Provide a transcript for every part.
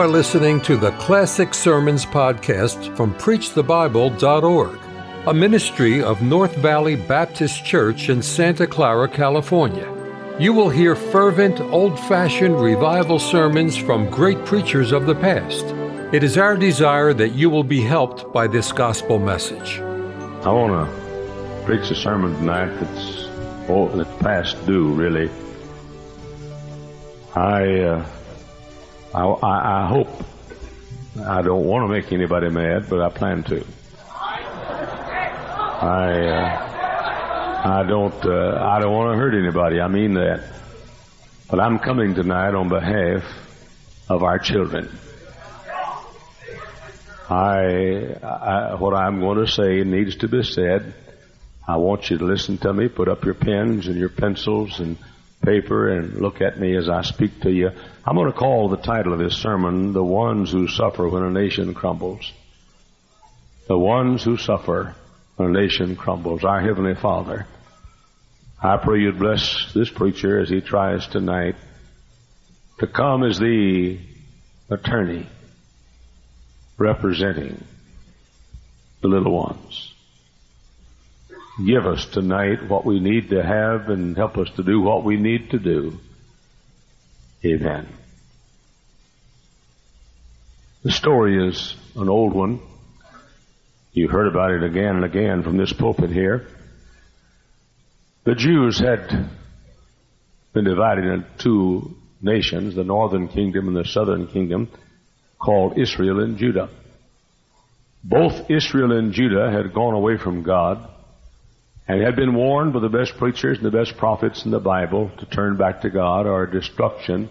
are listening to the Classic Sermons podcast from PreachTheBible.org, a ministry of North Valley Baptist Church in Santa Clara, California. You will hear fervent, old fashioned revival sermons from great preachers of the past. It is our desire that you will be helped by this gospel message. I want to preach a sermon tonight that's all that's past due, really. I, uh, I, I, I hope I don't want to make anybody mad, but I plan to. I, uh, I don't, uh, I don't want to hurt anybody. I mean that. But I'm coming tonight on behalf of our children. I, I, what I'm going to say needs to be said. I want you to listen to me. Put up your pens and your pencils and paper and look at me as I speak to you. I'm going to call the title of this sermon, The Ones Who Suffer When a Nation Crumbles. The ones who suffer when a nation crumbles. Our Heavenly Father, I pray you'd bless this preacher as he tries tonight to come as the attorney representing the little ones give us tonight what we need to have and help us to do what we need to do. Amen. The story is an old one. You've heard about it again and again from this pulpit here. The Jews had been divided into two nations, the northern kingdom and the southern kingdom, called Israel and Judah. Both Israel and Judah had gone away from God and had been warned by the best preachers and the best prophets in the Bible to turn back to God or destruction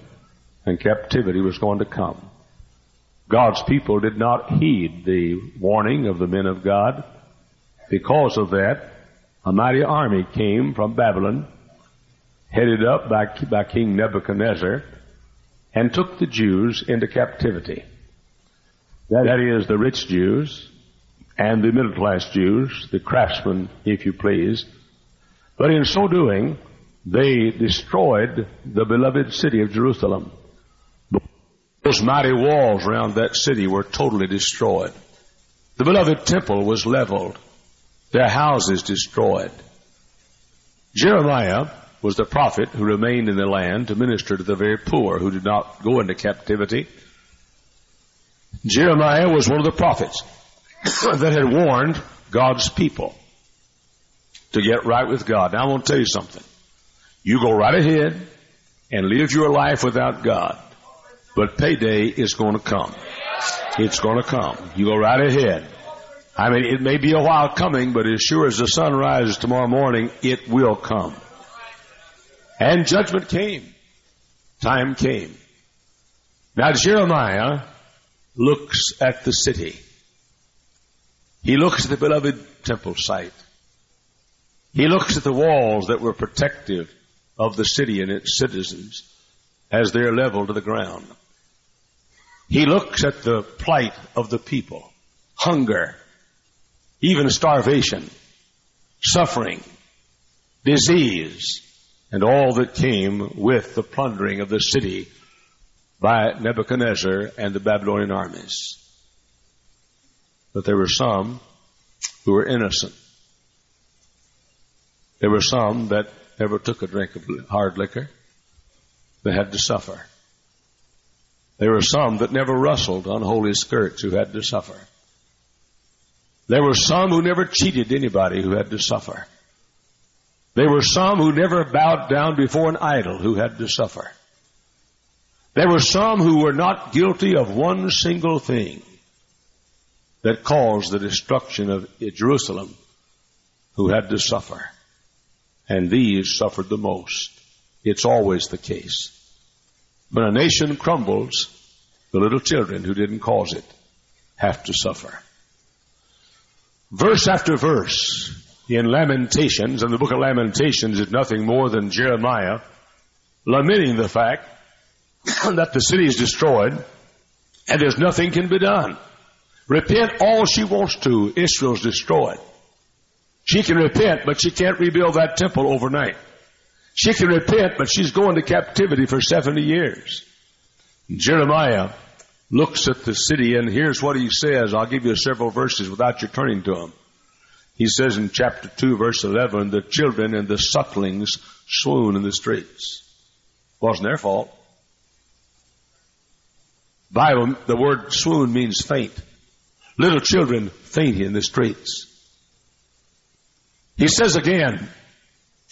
and captivity was going to come. God's people did not heed the warning of the men of God. Because of that, a mighty army came from Babylon, headed up by, by King Nebuchadnezzar, and took the Jews into captivity. That is, the rich Jews, and the middle class Jews, the craftsmen, if you please. But in so doing, they destroyed the beloved city of Jerusalem. Those mighty walls around that city were totally destroyed. The beloved temple was leveled. Their houses destroyed. Jeremiah was the prophet who remained in the land to minister to the very poor who did not go into captivity. Jeremiah was one of the prophets that had warned God's people to get right with God. Now I want to tell you something. You go right ahead and live your life without God, but payday is going to come. It's going to come. You go right ahead. I mean, it may be a while coming, but as sure as the sun rises tomorrow morning, it will come. And judgment came. Time came. Now Jeremiah looks at the city. He looks at the beloved temple site. He looks at the walls that were protective of the city and its citizens as they're leveled to the ground. He looks at the plight of the people, hunger, even starvation, suffering, disease, and all that came with the plundering of the city by Nebuchadnezzar and the Babylonian armies that there were some who were innocent. There were some that never took a drink of hard liquor. They had to suffer. There were some that never rustled unholy skirts who had to suffer. There were some who never cheated anybody who had to suffer. There were some who never bowed down before an idol who had to suffer. There were some who were not guilty of one single thing that caused the destruction of Jerusalem who had to suffer. And these suffered the most. It's always the case. When a nation crumbles, the little children who didn't cause it have to suffer. Verse after verse in Lamentations, and the book of Lamentations is nothing more than Jeremiah lamenting the fact that the city is destroyed and there's nothing can be done. Repent all she wants to. Israel's destroyed. She can repent, but she can't rebuild that temple overnight. She can repent, but she's going to captivity for 70 years. Jeremiah looks at the city and here's what he says. I'll give you several verses without you turning to them. He says in chapter 2 verse 11, the children and the sucklings swoon in the streets. Wasn't their fault. Bible, the word swoon means faint. Little children faint in the streets. He says again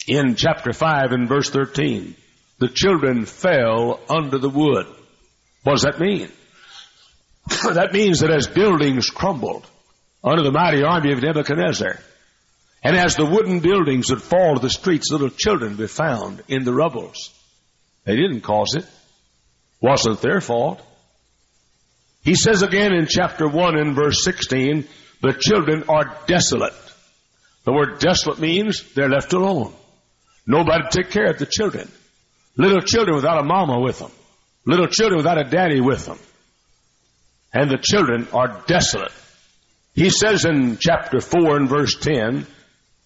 in chapter 5 and verse 13, the children fell under the wood. What does that mean? that means that as buildings crumbled under the mighty army of Nebuchadnezzar, and as the wooden buildings would fall to the streets, little children be found in the rubbles. They didn't cause it. Wasn't their fault. He says again in chapter 1 and verse 16, the children are desolate. The word desolate means they're left alone. Nobody to take care of the children. Little children without a mama with them. Little children without a daddy with them. And the children are desolate. He says in chapter 4 and verse 10,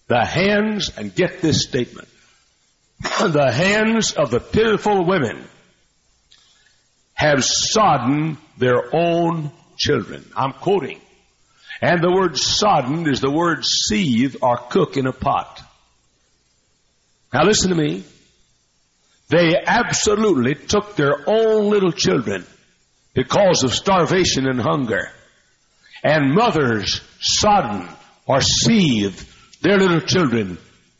the hands, and get this statement, the hands of the pitiful women have sodden their own children. I'm quoting. And the word sodden is the word seethe or cook in a pot. Now listen to me. They absolutely took their own little children because of starvation and hunger. And mothers sodden or seethe their little children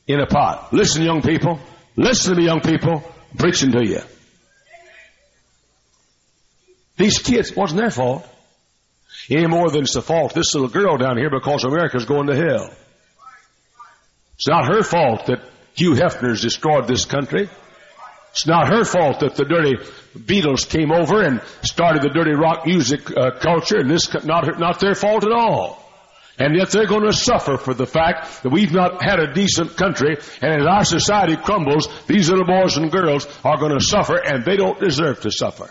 in a pot. Listen, young people. Listen to me, young people. I'm preaching to you. These kids, wasn't their fault. Any more than it's the fault of this little girl down here because America's going to hell. It's not her fault that Hugh Hefner's destroyed this country. It's not her fault that the dirty Beatles came over and started the dirty rock music uh, culture, and this not not their fault at all. And yet they're going to suffer for the fact that we've not had a decent country, and as our society crumbles, these little boys and girls are going to suffer, and they don't deserve to suffer.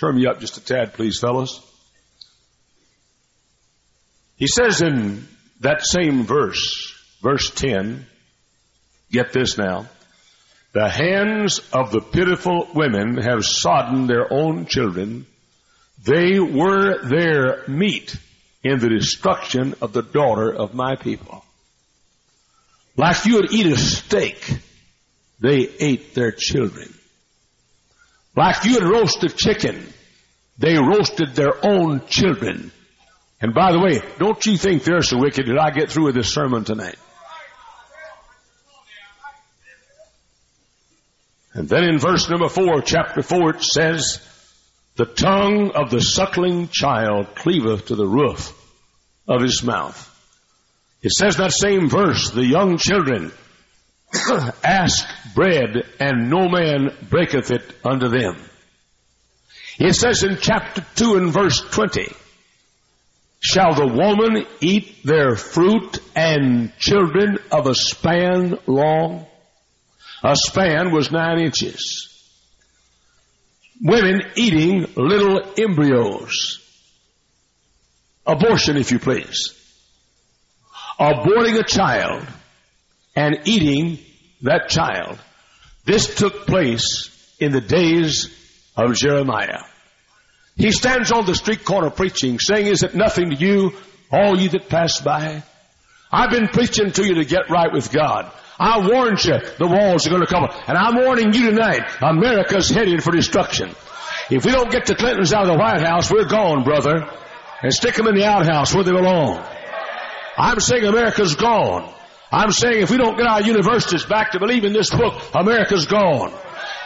Turn me up just a tad, please, fellows. He says in that same verse, verse 10, get this now, the hands of the pitiful women have sodden their own children. They were their meat in the destruction of the daughter of my people. Like you would eat a steak, they ate their children. Like you would roast a chicken, they roasted their own children. And by the way, don't you think they're so wicked that I get through with this sermon tonight? And then in verse number four, chapter four, it says, the tongue of the suckling child cleaveth to the roof of his mouth. It says that same verse, the young children ask bread and no man breaketh it unto them. It says in chapter 2 and verse 20, Shall the woman eat their fruit and children of a span long? A span was nine inches. Women eating little embryos. Abortion, if you please. Aborting a child and eating that child. This took place in the days of Jeremiah. He stands on the street corner preaching, saying, Is it nothing to you, all you that pass by? I've been preaching to you to get right with God. I warned you the walls are going to come. up. And I'm warning you tonight, America's headed for destruction. If we don't get the Clintons out of the White House, we're gone, brother. And stick them in the outhouse where they belong. I'm saying America's gone. I'm saying if we don't get our universities back to believe in this book, America's gone.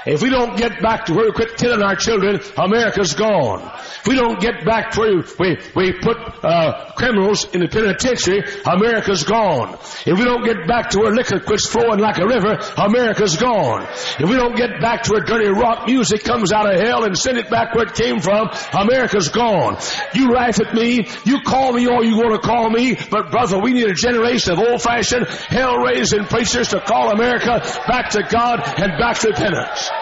If we don't get back to where we quit killing our children, America's gone. If we don't get back to where we, we put uh, criminals in the penitentiary, America's gone. If we don't get back to where liquor quits flowing like a river, America's gone. If we don't get back to where dirty rock music comes out of hell and send it back where it came from, America's gone. You laugh at me, you call me all you want to call me, but brother, we need a generation of old-fashioned, hell-raising preachers to call America back to God and back to repentance.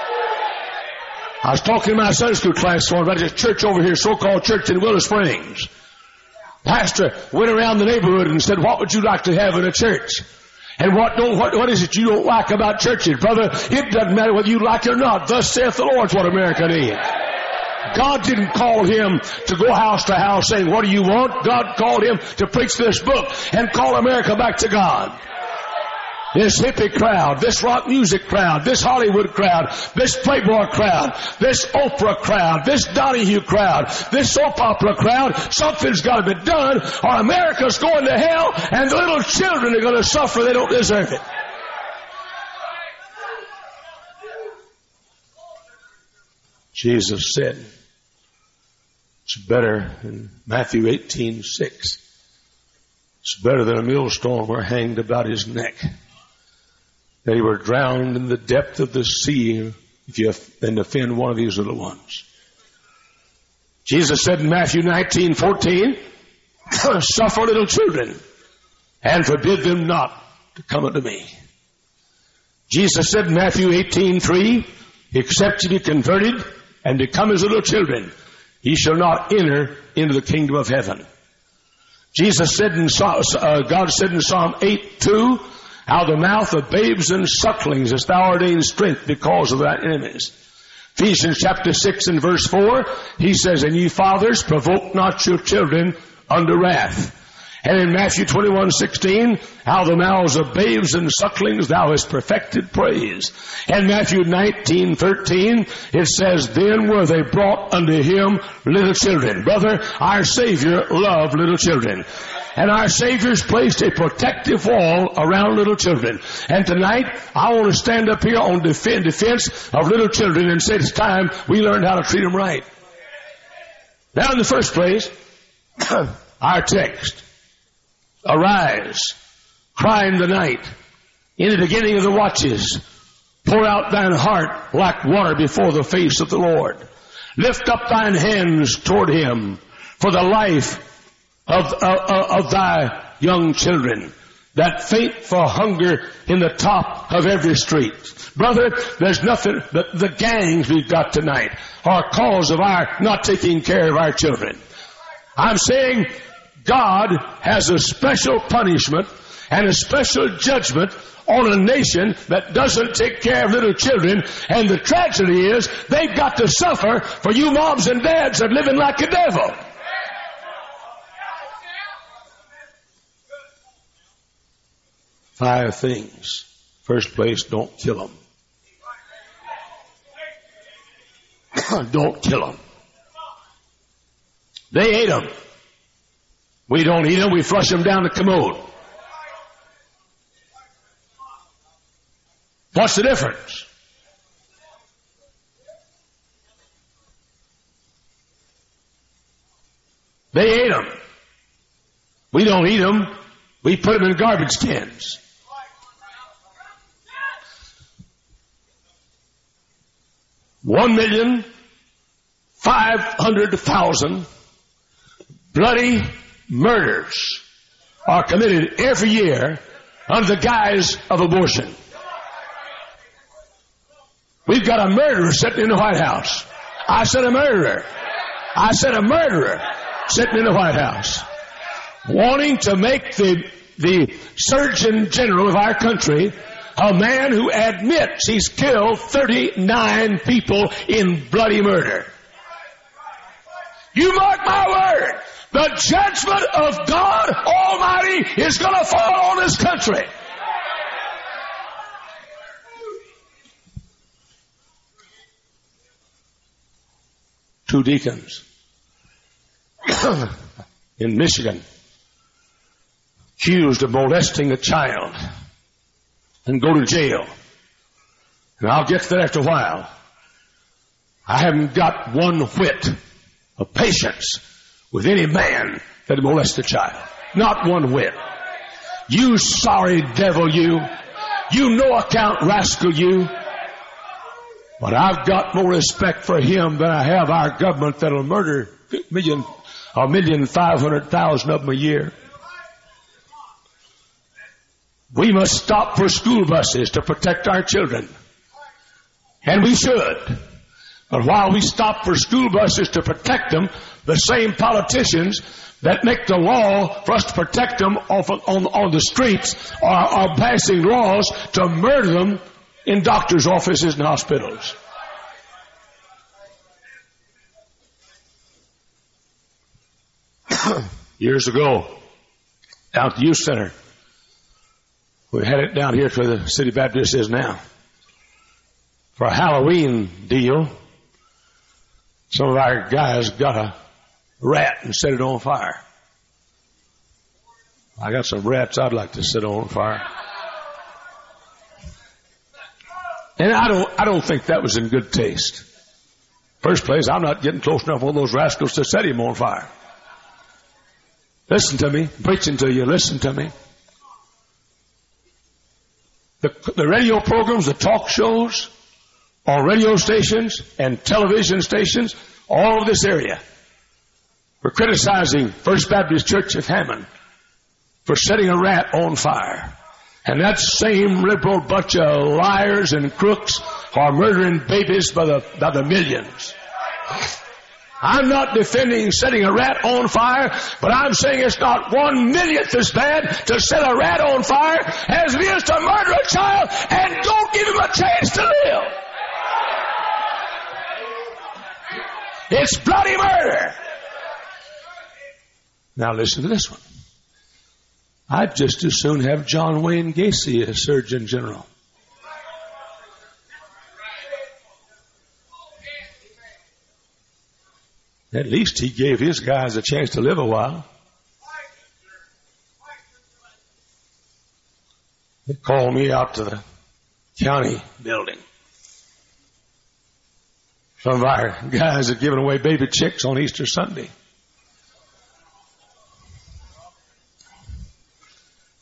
I was talking to my Sunday school class morning about this church over here, so-called church in Willow Springs. Pastor went around the neighborhood and said, what would you like to have in a church? And what don't, what, what is it you don't like about churches, brother? It doesn't matter whether you like it or not. Thus saith the Lord what America needs. God didn't call him to go house to house saying, what do you want? God called him to preach this book and call America back to God. This hippie crowd, this rock music crowd, this Hollywood crowd, this Playboy crowd, this Oprah crowd, this Donahue crowd, this soap opera crowd, something's got to be done or America's going to hell and the little children are going to suffer. They don't deserve it. Jesus said, it's better in Matthew 18, 6. It's better than a millstone were hanged about his neck that he were drowned in the depth of the sea if you then offend one of these little ones. Jesus said in Matthew 19, 14, suffer little children and forbid them not to come unto me. Jesus said in Matthew 18, 3, except you be converted and become as little children, ye shall not enter into the kingdom of heaven. Jesus said in, uh, God said in Psalm 8, 2, out of the mouth of babes and sucklings hast thou ordained strength because of thy enemies. Ephesians chapter 6 and verse 4, he says, And ye fathers, provoke not your children unto wrath. And in Matthew 21, 16, how the mouths of babes and sucklings thou hast perfected praise. And Matthew 19, 13, it says, Then were they brought unto him little children. Brother, our Savior loved little children. And our Savior's placed a protective wall around little children. And tonight, I want to stand up here on defense, defense of little children and say it's time we learn how to treat them right. Now in the first place, our text. Arise, cry in the night, in the beginning of the watches, pour out thine heart like water before the face of the Lord. Lift up thine hands toward him for the life of, of, of thy young children that faint for hunger in the top of every street. Brother, there's nothing, but the gangs we've got tonight are cause of our not taking care of our children. I'm saying God has a special punishment and a special judgment on a nation that doesn't take care of little children. And the tragedy is they've got to suffer for you moms and dads that are living like a devil. Five things. First place, don't kill them. don't kill them. They ate them. We don't eat them, we flush them down the commode. What's the difference? They ate them. We don't eat them. We put them in garbage cans. One million five hundred thousand bloody murders are committed every year under the guise of abortion. We've got a murderer sitting in the White House. I said a murderer. I said a murderer sitting in the White House wanting to make the, the Surgeon General of our country a man who admits he's killed 39 people in bloody murder. You mark my word. The judgment of God Almighty is going to fall on this country. Two deacons in Michigan accused of molesting a child and go to jail. And I'll get to that after a while. I haven't got one whit of patience with any man that molests a child. Not one whit. You sorry devil you. You no account rascal you. But I've got more respect for him than I have our government that'll murder a million, a million five hundred thousand of them a year. We must stop for school buses to protect our children. And we should. But while we stop for school buses to protect them, the same politicians that make the law for us to protect them off on, on the streets are, are passing laws to murder them in doctors' offices and hospitals. Years ago, out at the youth center, we had it down here where the City Baptist is now. For a Halloween deal, some of our guys got a rat and set it on fire. I got some rats I'd like to set on fire. And I don't, I don't think that was in good taste. First place, I'm not getting close enough on those rascals to set him on fire. Listen to me, preaching to you, listen to me. The, the radio programs, the talk shows, on radio stations and television stations all over this area were criticizing First Baptist Church of Hammond for setting a rat on fire. And that same liberal bunch of liars and crooks are murdering babies by the, by the millions. I'm not defending setting a rat on fire, but I'm saying it's not one millionth as bad to set a rat on fire as it is to murder a child and don't give him a chance to live. It's bloody murder. Now listen to this one. I'd just as soon have John Wayne Gacy as Surgeon General. At least he gave his guys a chance to live a while. They called me out to the county building. Some of our guys had given away baby chicks on Easter Sunday.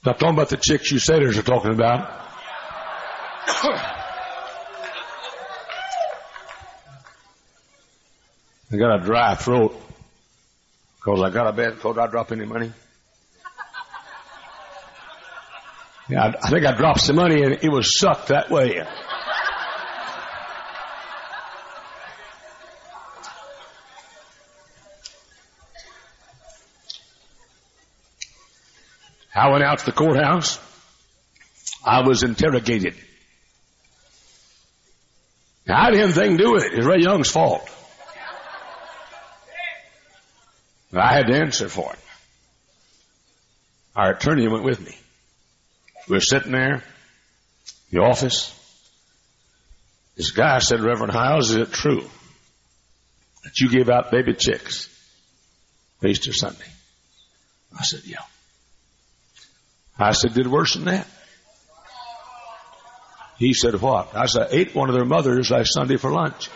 Not talking about the chicks you sailors are talking about. I got a dry throat because I got a bad throat. I drop any money. Yeah, I, I think I dropped some money and it was sucked that way. I went out to the courthouse. I was interrogated. I didn't to do it. It was Ray Young's fault. I had to answer for it. Our attorney went with me. We were sitting there, the office. This guy said, Reverend Hyles, is it true that you gave out baby chicks Easter Sunday? I said, yeah. I said, did worse than that. He said, what? I said, ate one of their mothers last Sunday for lunch.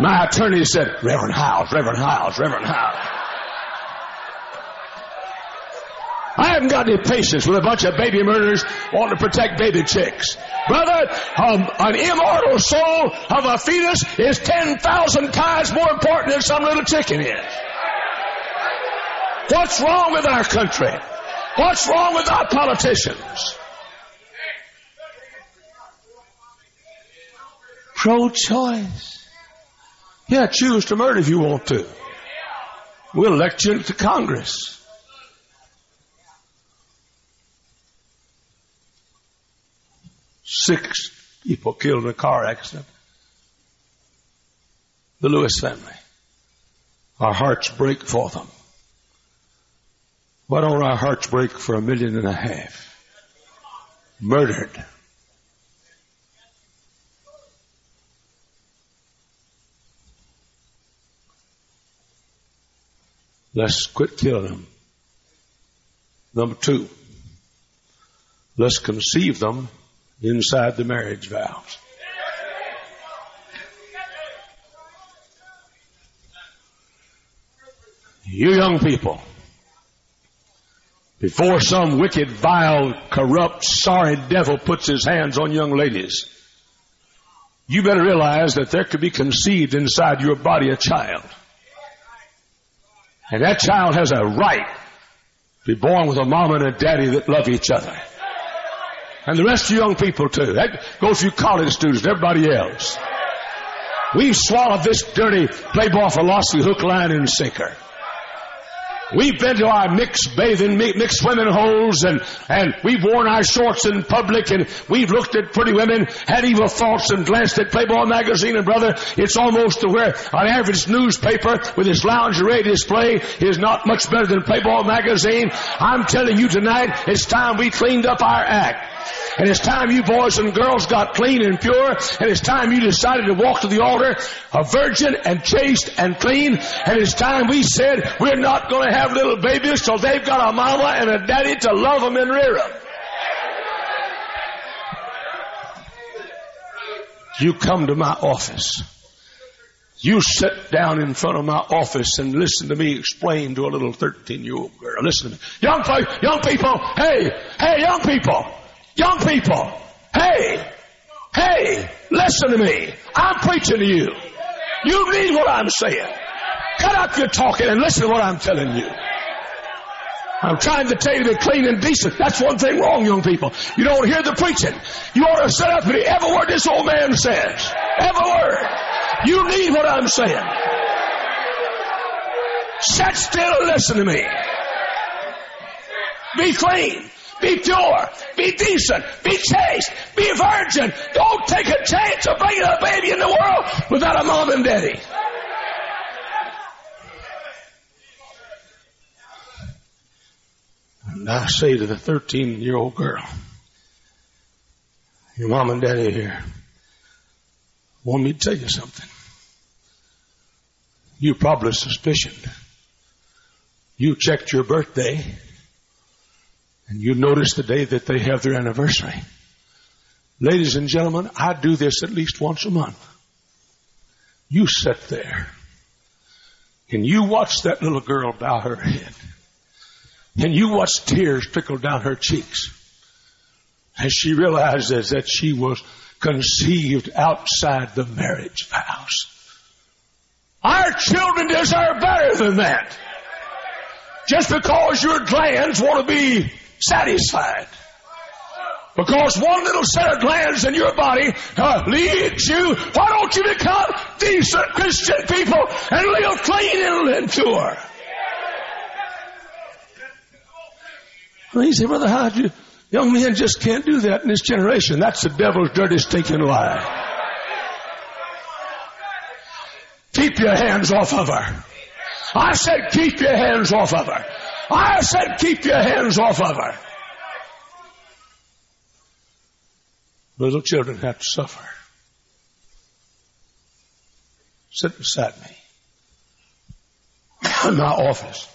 My attorney said, Reverend Hyles, Reverend Hyles, Reverend Hyles. I haven't got any patience with a bunch of baby murderers wanting to protect baby chicks. Brother, um, an immortal soul of a fetus is 10,000 times more important than some little chicken is. What's wrong with our country? What's wrong with our politicians? Pro-choice. Yeah, choose to murder if you want to. We'll elect you to Congress. Six people killed in a car accident. The Lewis family. Our hearts break for them. Why don't our hearts break for a million and a half? Murdered. Let's quit killing them. Number two, let's conceive them inside the marriage vows. You young people, before some wicked, vile, corrupt, sorry devil puts his hands on young ladies, you better realize that there could be conceived inside your body a child. And that child has a right to be born with a mom and a daddy that love each other. And the rest of you young people too. That goes for you college students and everybody else. We've swallowed this dirty playboy philosophy hook, line, and sinker. We've been to our mixed bathing, mixed swimming holes and, and we've worn our shorts in public and we've looked at pretty women, had evil thoughts and glanced at Playboy magazine and brother, it's almost to where an average newspaper with its lingerie display is not much better than Playboy magazine. I'm telling you tonight, it's time we cleaned up our act. And it's time you boys and girls got clean and pure. And it's time you decided to walk to the altar a virgin and chaste and clean. And it's time we said we're not going to have little babies till they've got a mama and a daddy to love them and rear them. You come to my office. You sit down in front of my office and listen to me explain to a little 13 year old girl. Listen to me. Young, young people, hey, hey, young people. Young people, hey, hey, listen to me. I'm preaching to you. You need what I'm saying. Cut out your talking and listen to what I'm telling you. I'm trying to tell you to be clean and decent. That's one thing wrong, young people. You don't hear the preaching. You ought to sit up and every word this old man says. Every word. You need what I'm saying. Sit still and listen to me. Be clean. Be pure. Be decent. Be chaste. Be a virgin. Don't take a chance of bringing a baby in the world without a mom and daddy. And I say to the 13 year old girl, your mom and daddy here want me to tell you something. You probably suspicioned. You checked your birthday and you notice the day that they have their anniversary. Ladies and gentlemen, I do this at least once a month. You sit there and you watch that little girl bow her head and you watch tears trickle down her cheeks as she realizes that she was conceived outside the marriage vows. Our children deserve better than that. Just because your glands want to be satisfied. Because one little set of glands in your body uh, leads you. Why don't you become decent Christian people and live clean and pure? You say, Brother Howard, you young men just can't do that in this generation. That's the devil's dirty stinking lie. Keep your hands off of her. I said keep your hands off of her. I said keep your hands off of her. Little children have to suffer. Sit beside me in my office.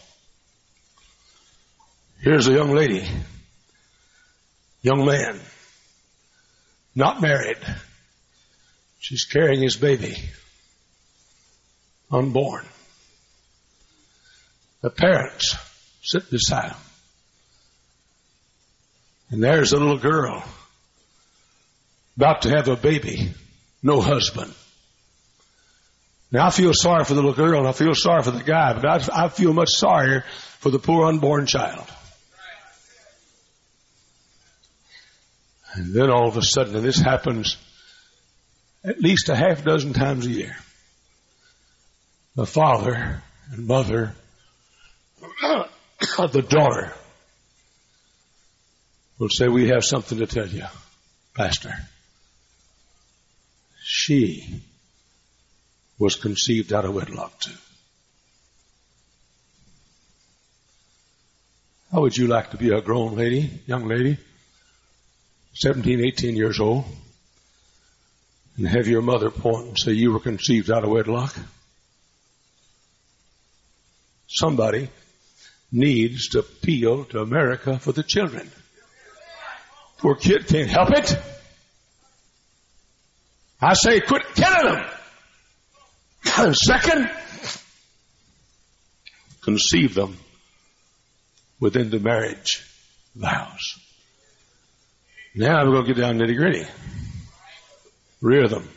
Here's a young lady, young man, not married. She's carrying his baby, unborn. The parents sit beside him. And there's a little girl about to have a baby, no husband. Now I feel sorry for the little girl and I feel sorry for the guy, but I, I feel much sorrier for the poor unborn child. And then all of a sudden, and this happens at least a half dozen times a year, the father and mother the daughter will say, we have something to tell you, Pastor. She was conceived out of wedlock too. How would you like to be a grown lady, young lady, 17, 18 years old, and have your mother point and say you were conceived out of wedlock? Somebody needs to appeal to America for the children. Poor kid can't help it. I say quit killing them. Second, conceive them within the marriage vows. Now we're going to get down nitty gritty. Rear them.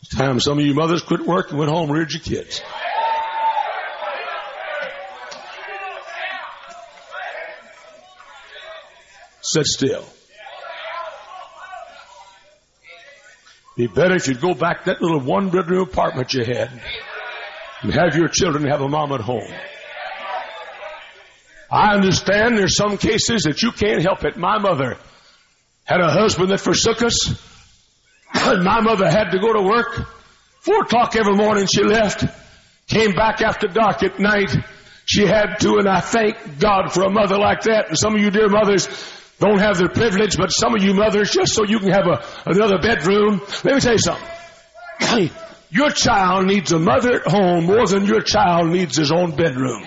It's time some of you mothers quit work and went home and reared your kids. Sit still. Be better if you'd go back that little one bedroom apartment you had and have your children have a mom at home. I understand there's some cases that you can't help it. My mother had a husband that forsook us. My mother had to go to work. Four o'clock every morning she left. Came back after dark at night. She had to, and I thank God for a mother like that. And some of you dear mothers don't have the privilege, but some of you mothers, just so you can have a, another bedroom. Let me tell you something. Your child needs a mother at home more than your child needs his own bedroom.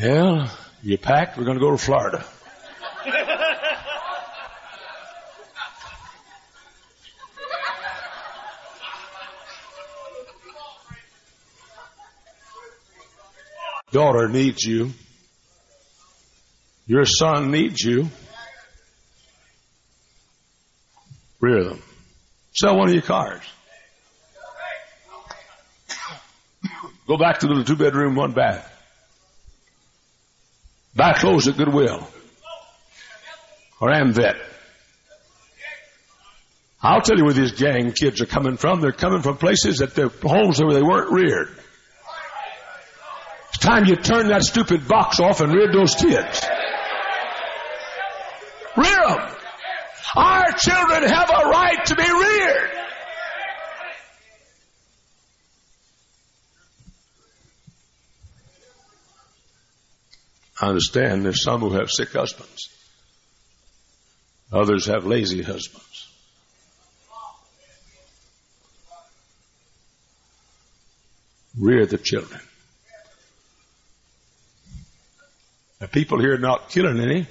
Well, you packed? We're going to go to Florida. Daughter needs you. Your son needs you. Rear them. Sell one of your cars. Go back to the two bedroom, one bath. Buy clothes at Goodwill or AmVet. I'll tell you where these gang kids are coming from. They're coming from places that their homes where they weren't reared. Time you turn that stupid box off and rear those kids. Rear them. Our children have a right to be reared. I understand there's some who have sick husbands. Others have lazy husbands. Rear the children. People here are not killing any.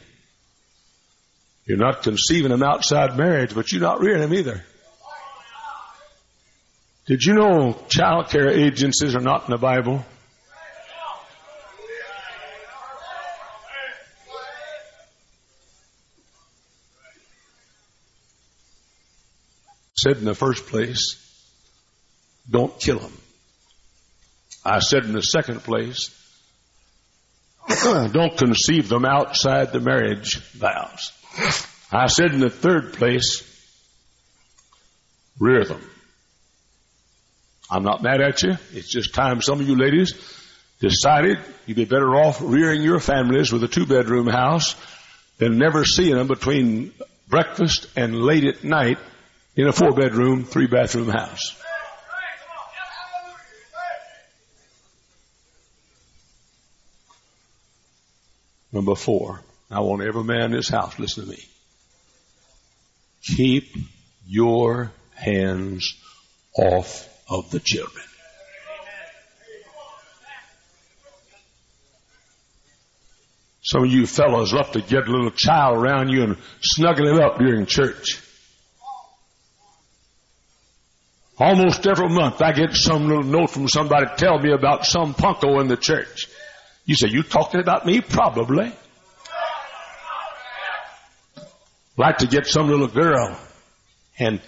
You're not conceiving them outside marriage, but you're not rearing them either. Did you know child care agencies are not in the Bible? said in the first place, don't kill them. I said in the second place, don't conceive them outside the marriage vows. I said in the third place, rear them. I'm not mad at you. It's just time some of you ladies decided you'd be better off rearing your families with a two bedroom house than never seeing them between breakfast and late at night in a four bedroom, three bathroom house. Number four, I want every man in this house, listen to me. Keep your hands off of the children. Some of you fellows love to get a little child around you and snuggle him up during church. Almost every month I get some little note from somebody tell me about some punko in the church. You say, you talking about me? Probably. Like to get some little girl and,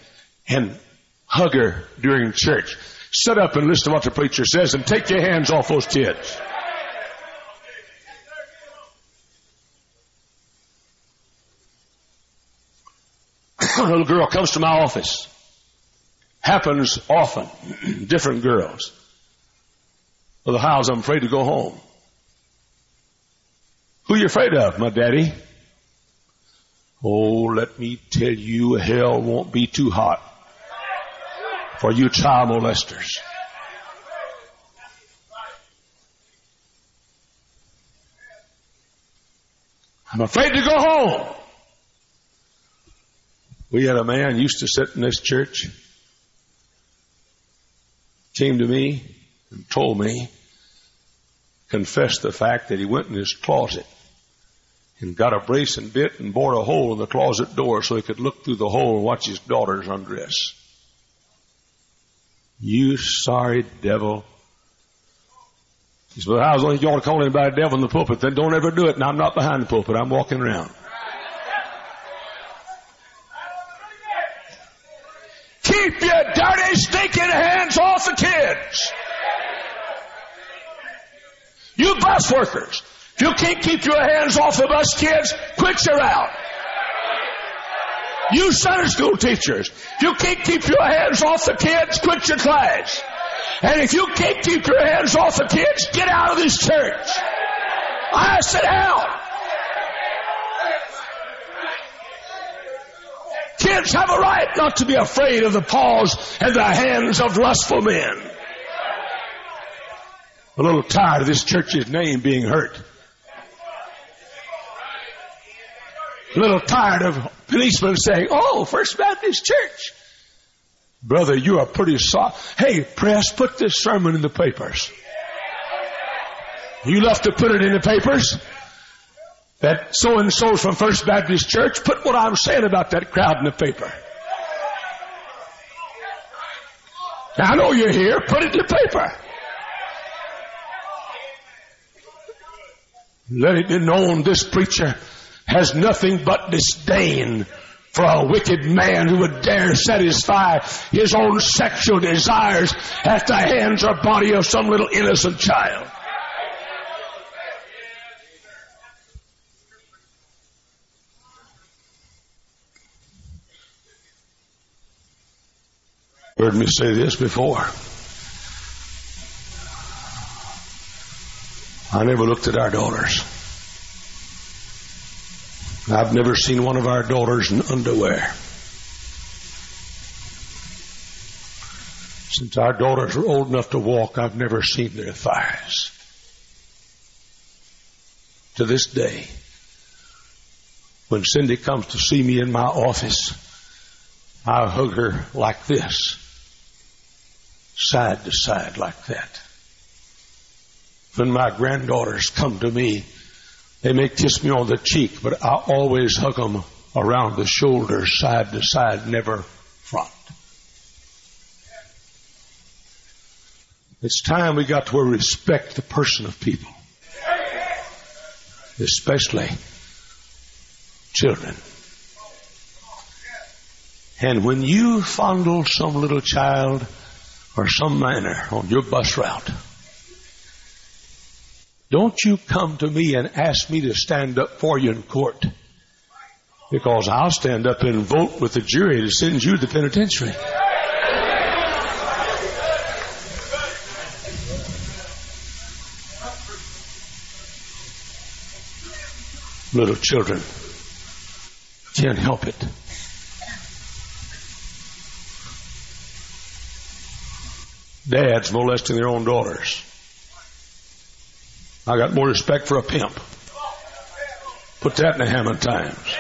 and hug her during church. Sit up and listen to what the preacher says and take your hands off those kids. A little girl comes to my office happens often. Different girls. Well, the house, I'm afraid to go home. Who you afraid of, my daddy? Oh, let me tell you, hell won't be too hot for you child molesters. I'm afraid to go home. We had a man used to sit in this church came to me and told me, confessed the fact that he went in his closet and got a brace and bit and bored a hole in the closet door so he could look through the hole and watch his daughters undress. You sorry devil. He said, well, I was only going to call anybody devil in the pulpit. Then don't ever do it. And I'm not behind the pulpit. I'm walking around. Keep your dirty, stinking hands off the kids. You bus workers, if you can't keep your hands off the bus kids, quit your out. You Sunday school teachers, if you can't keep your hands off the kids, quit your class. And if you can't keep your hands off the kids, get out of this church. I sit down. Kids have a right not to be afraid of the paws and the hands of lustful men. A little tired of this church's name being hurt. A little tired of policemen saying, oh, First Baptist Church. Brother, you are pretty soft. Hey, press, put this sermon in the papers. You love to put it in the papers? That so and so from First Baptist Church, put what I'm saying about that crowd in the paper. Now I know you're here, put it in the paper. Let it be known this preacher has nothing but disdain for a wicked man who would dare satisfy his own sexual desires at the hands or body of some little innocent child. Heard me say this before. I never looked at our daughters. I've never seen one of our daughters in underwear. Since our daughters were old enough to walk, I've never seen their thighs. To this day, when Cindy comes to see me in my office, I hug her like this, side to side like that. When my granddaughters come to me they may kiss me on the cheek, but I always hug them around the shoulders, side to side, never front. It's time we got to respect the person of people, especially children. And when you fondle some little child or some minor on your bus route, don't you come to me and ask me to stand up for you in court. Because I'll stand up and vote with the jury to send you to the penitentiary. Little children can't help it. Dads molesting their own daughters. I got more respect for a pimp. Put that in the Hammond Times.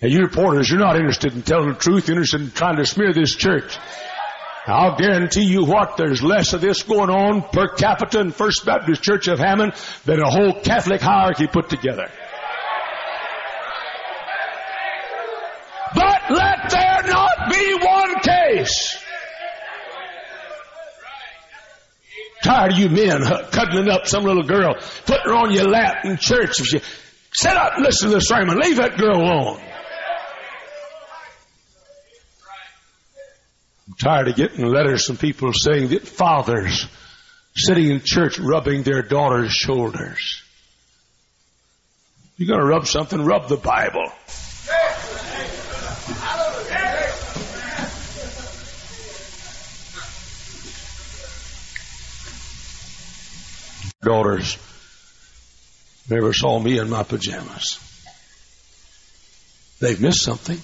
And you reporters, you're not interested in telling the truth. You're interested in trying to smear this church. I'll guarantee you what, there's less of this going on per capita in First Baptist Church of Hammond than a whole Catholic hierarchy put together. But let there not be one case Tired of you men cuddling up some little girl, putting her on your lap in church. If you sit up and listen to the sermon, leave that girl alone. I'm tired of getting letters from people saying that fathers sitting in church rubbing their daughters' shoulders. You're going to rub something, rub the Bible. Daughters never saw me in my pajamas. They've missed something.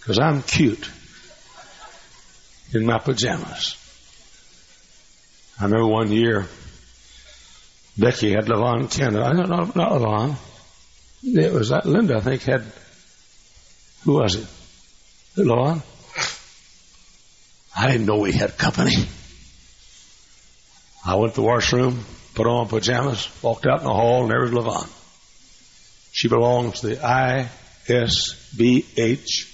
Because I'm cute in my pajamas. I remember one year, Becky had Levon Canada. I don't know, not Levon. It was that Linda, I think, had, who was it? Levon? I didn't know we had company. I went to the washroom, put on pajamas, walked out in the hall, and there was Levon. She belongs to the ISBH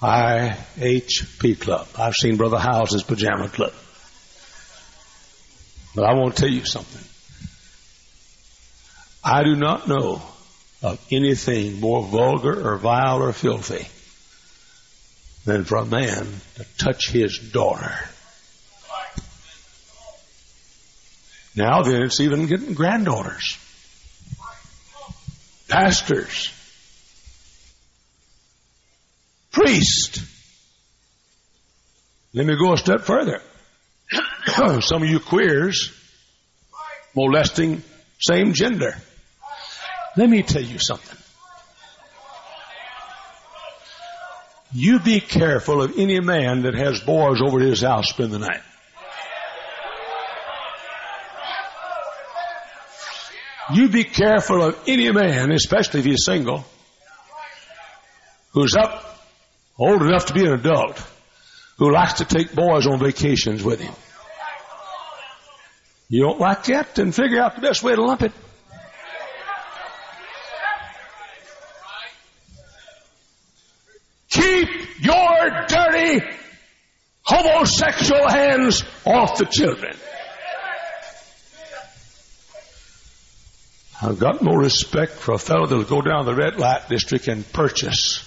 IHP Club. I've seen Brother Hyles's pajama club. But I want to tell you something. I do not know of anything more vulgar or vile or filthy than for a man to touch his daughter. Now then, it's even getting granddaughters. pastors, priests. Let me go a step further. Some of you queers molesting same gender. Let me tell you something. You be careful of any man that has boys over his house spend the night. You be careful of any man, especially if he's single, who's up old enough to be an adult, who likes to take boys on vacations with him. You don't like that? Then figure out the best way to lump it. Keep your dirty homosexual hands off the children. I've got no respect for a fellow that'll go down the red light district and purchase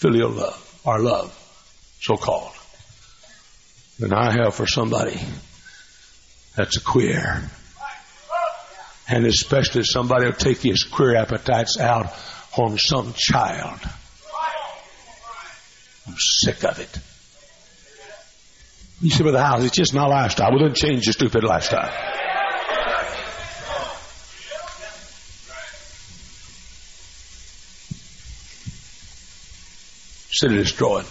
filial love, our love, so called, than I have for somebody that's a queer. And especially somebody will take his queer appetites out on some child. I'm sick of it. You say, with the house, it's just my lifestyle. Well, then change your stupid lifestyle. City destroyed.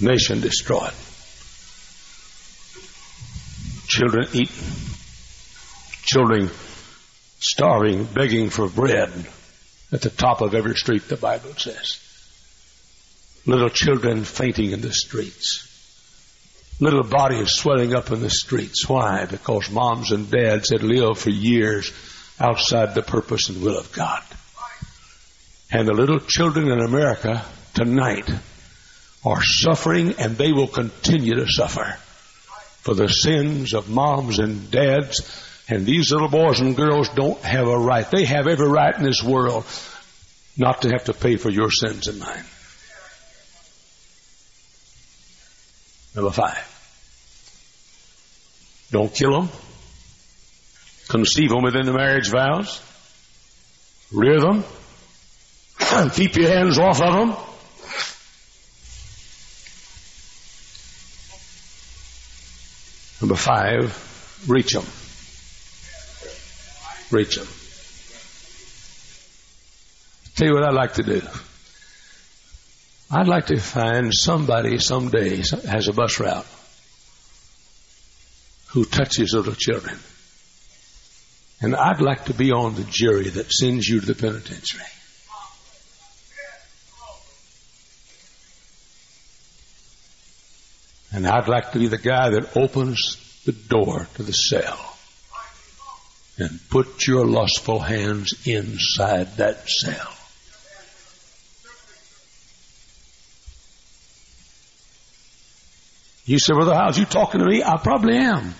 Nation destroyed. Children eaten. Children starving, begging for bread at the top of every street, the Bible says. Little children fainting in the streets. Little bodies swelling up in the streets. Why? Because moms and dads had lived for years outside the purpose and will of God. And the little children in America tonight are suffering and they will continue to suffer for the sins of moms and dads. And these little boys and girls don't have a right. They have every right in this world not to have to pay for your sins and mine. Number five. Don't kill them. Conceive them within the marriage vows. Rear them. Keep your hands off of them. Number five, reach them. Reach them. Tell you what I'd like to do. I'd like to find somebody someday has a bus route who touches little children. And I'd like to be on the jury that sends you to the penitentiary. And I'd like to be the guy that opens the door to the cell and put your lustful hands inside that cell. You say, Brother Hyles, you talking to me? I probably am.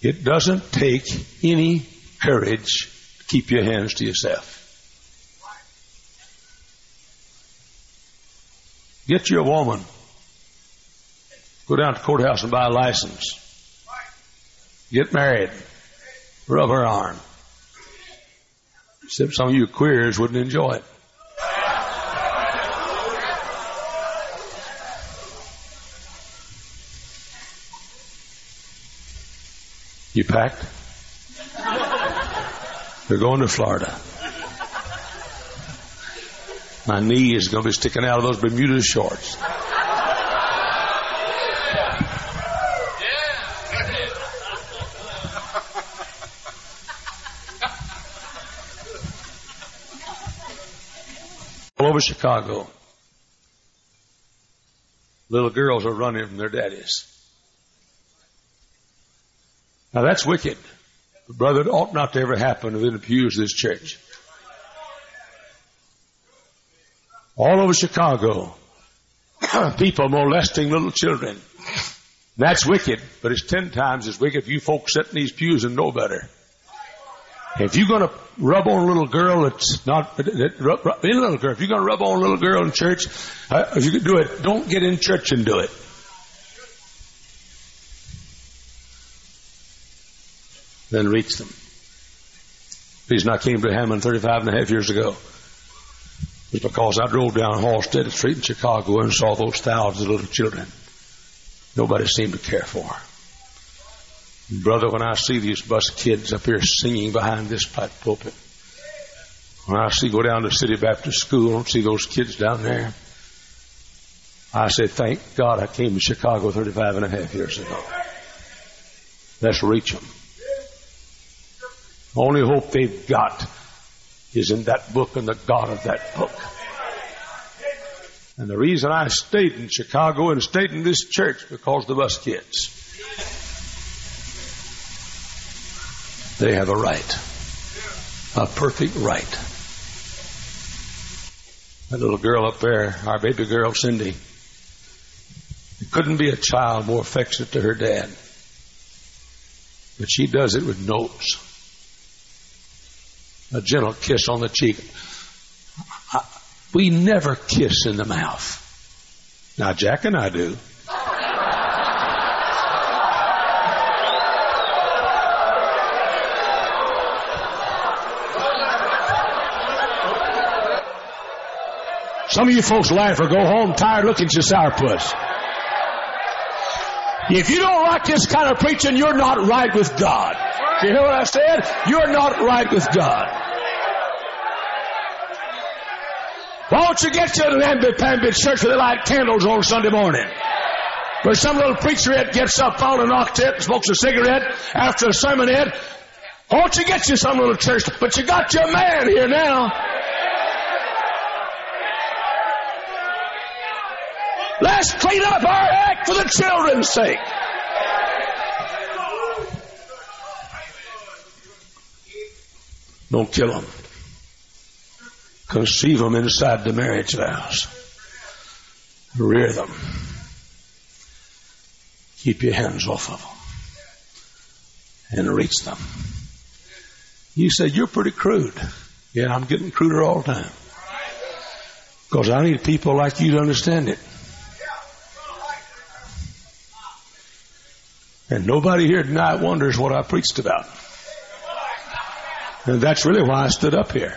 It doesn't take any courage to keep your hands to yourself. Get you a woman. Go down to the courthouse and buy a license. Get married. Rub her arm. Except some of you queers wouldn't enjoy it. You packed? We're going to Florida. My knee is going to be sticking out of those Bermuda shorts. All over Chicago, little girls are running from their daddies. Now that's wicked. Brother, it ought not to ever happen within the pews of this church. All over Chicago, people molesting little children. That's wicked, but it's ten times as wicked if you folks sit in these pews and know better. If you're to rub on a little girl that's not, that, rub, rub, any little girl, if you're to rub on a little girl in church, uh, if you can do it, don't get in church and do it. Then reach them. The reason I came to Hammond 35 and a half years ago was because I drove down Halsted Street in Chicago and saw those thousands of little children. Nobody seemed to care for. Brother, when I see these bus kids up here singing behind this pipe pulpit, when I see go down to City Baptist School and see those kids down there, I say, thank God I came to Chicago 35 and a half years ago. Let's reach them. Only hope they've got is in that book and the God of that book. And the reason I stayed in Chicago and stayed in this church because of us kids. They have a right. A perfect right. That little girl up there, our baby girl Cindy, couldn't be a child more affectionate to her dad. But she does it with notes. A gentle kiss on the cheek. We never kiss in the mouth. Now, Jack and I do. Some of you folks laugh or go home tired looking at your sourpuss. If you don't like this kind of preaching, you're not right with God. You hear what I said? You're not right with God. Why don't you get Lambert Pambit church where they light candles on Sunday morning? Where some little preacher preacherette gets up, found an octet, and smokes a cigarette after a sermonette. Why don't you get you some little church? But you got your man here now. Let's clean up our act for the children's sake. Don't kill them. Conceive them inside the marriage vows. Rear them. Keep your hands off of them. And reach them. You said, you're pretty crude. Yeah, I'm getting cruder all the time. Because I need people like you to understand it. And nobody here tonight wonders what I preached about. And that's really why I stood up here.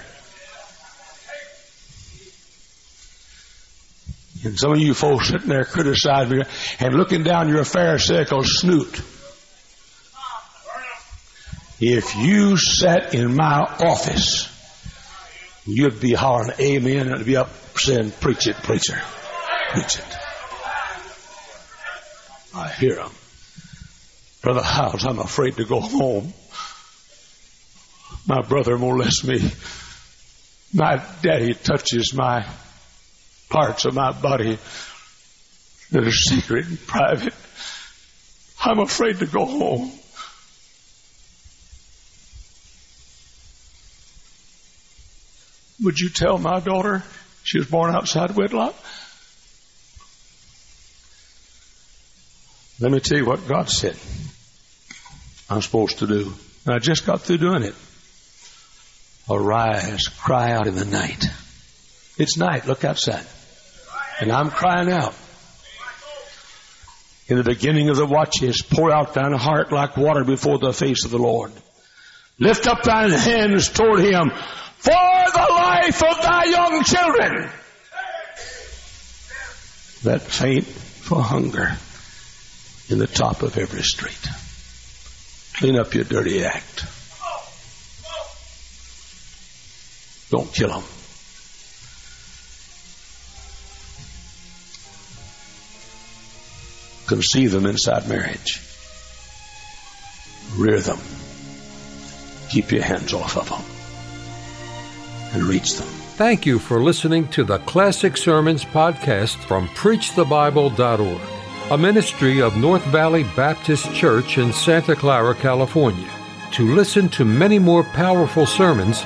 And some of you folks sitting there criticizing me and looking down your pharisaical snoot. If you sat in my office, you'd be hollering amen and be up saying, preach it, preacher. Preach it. I hear them. Brother Hyles, I'm afraid to go home. My brother molests me. My daddy touches my parts of my body that are secret and private. I'm afraid to go home. Would you tell my daughter she was born outside wedlock? Let me tell you what God said I'm supposed to do. And I just got through doing it. Arise, cry out in the night. It's night, look outside. And I'm crying out. In the beginning of the watches, pour out thine heart like water before the face of the Lord. Lift up thine hands toward him for the life of thy young children that faint for hunger in the top of every street. Clean up your dirty act. Don't kill them. Conceive them inside marriage. Rear them. Keep your hands off of them. And reach them. Thank you for listening to the Classic Sermons podcast from PreachTheBible.org, a ministry of North Valley Baptist Church in Santa Clara, California. To listen to many more powerful sermons,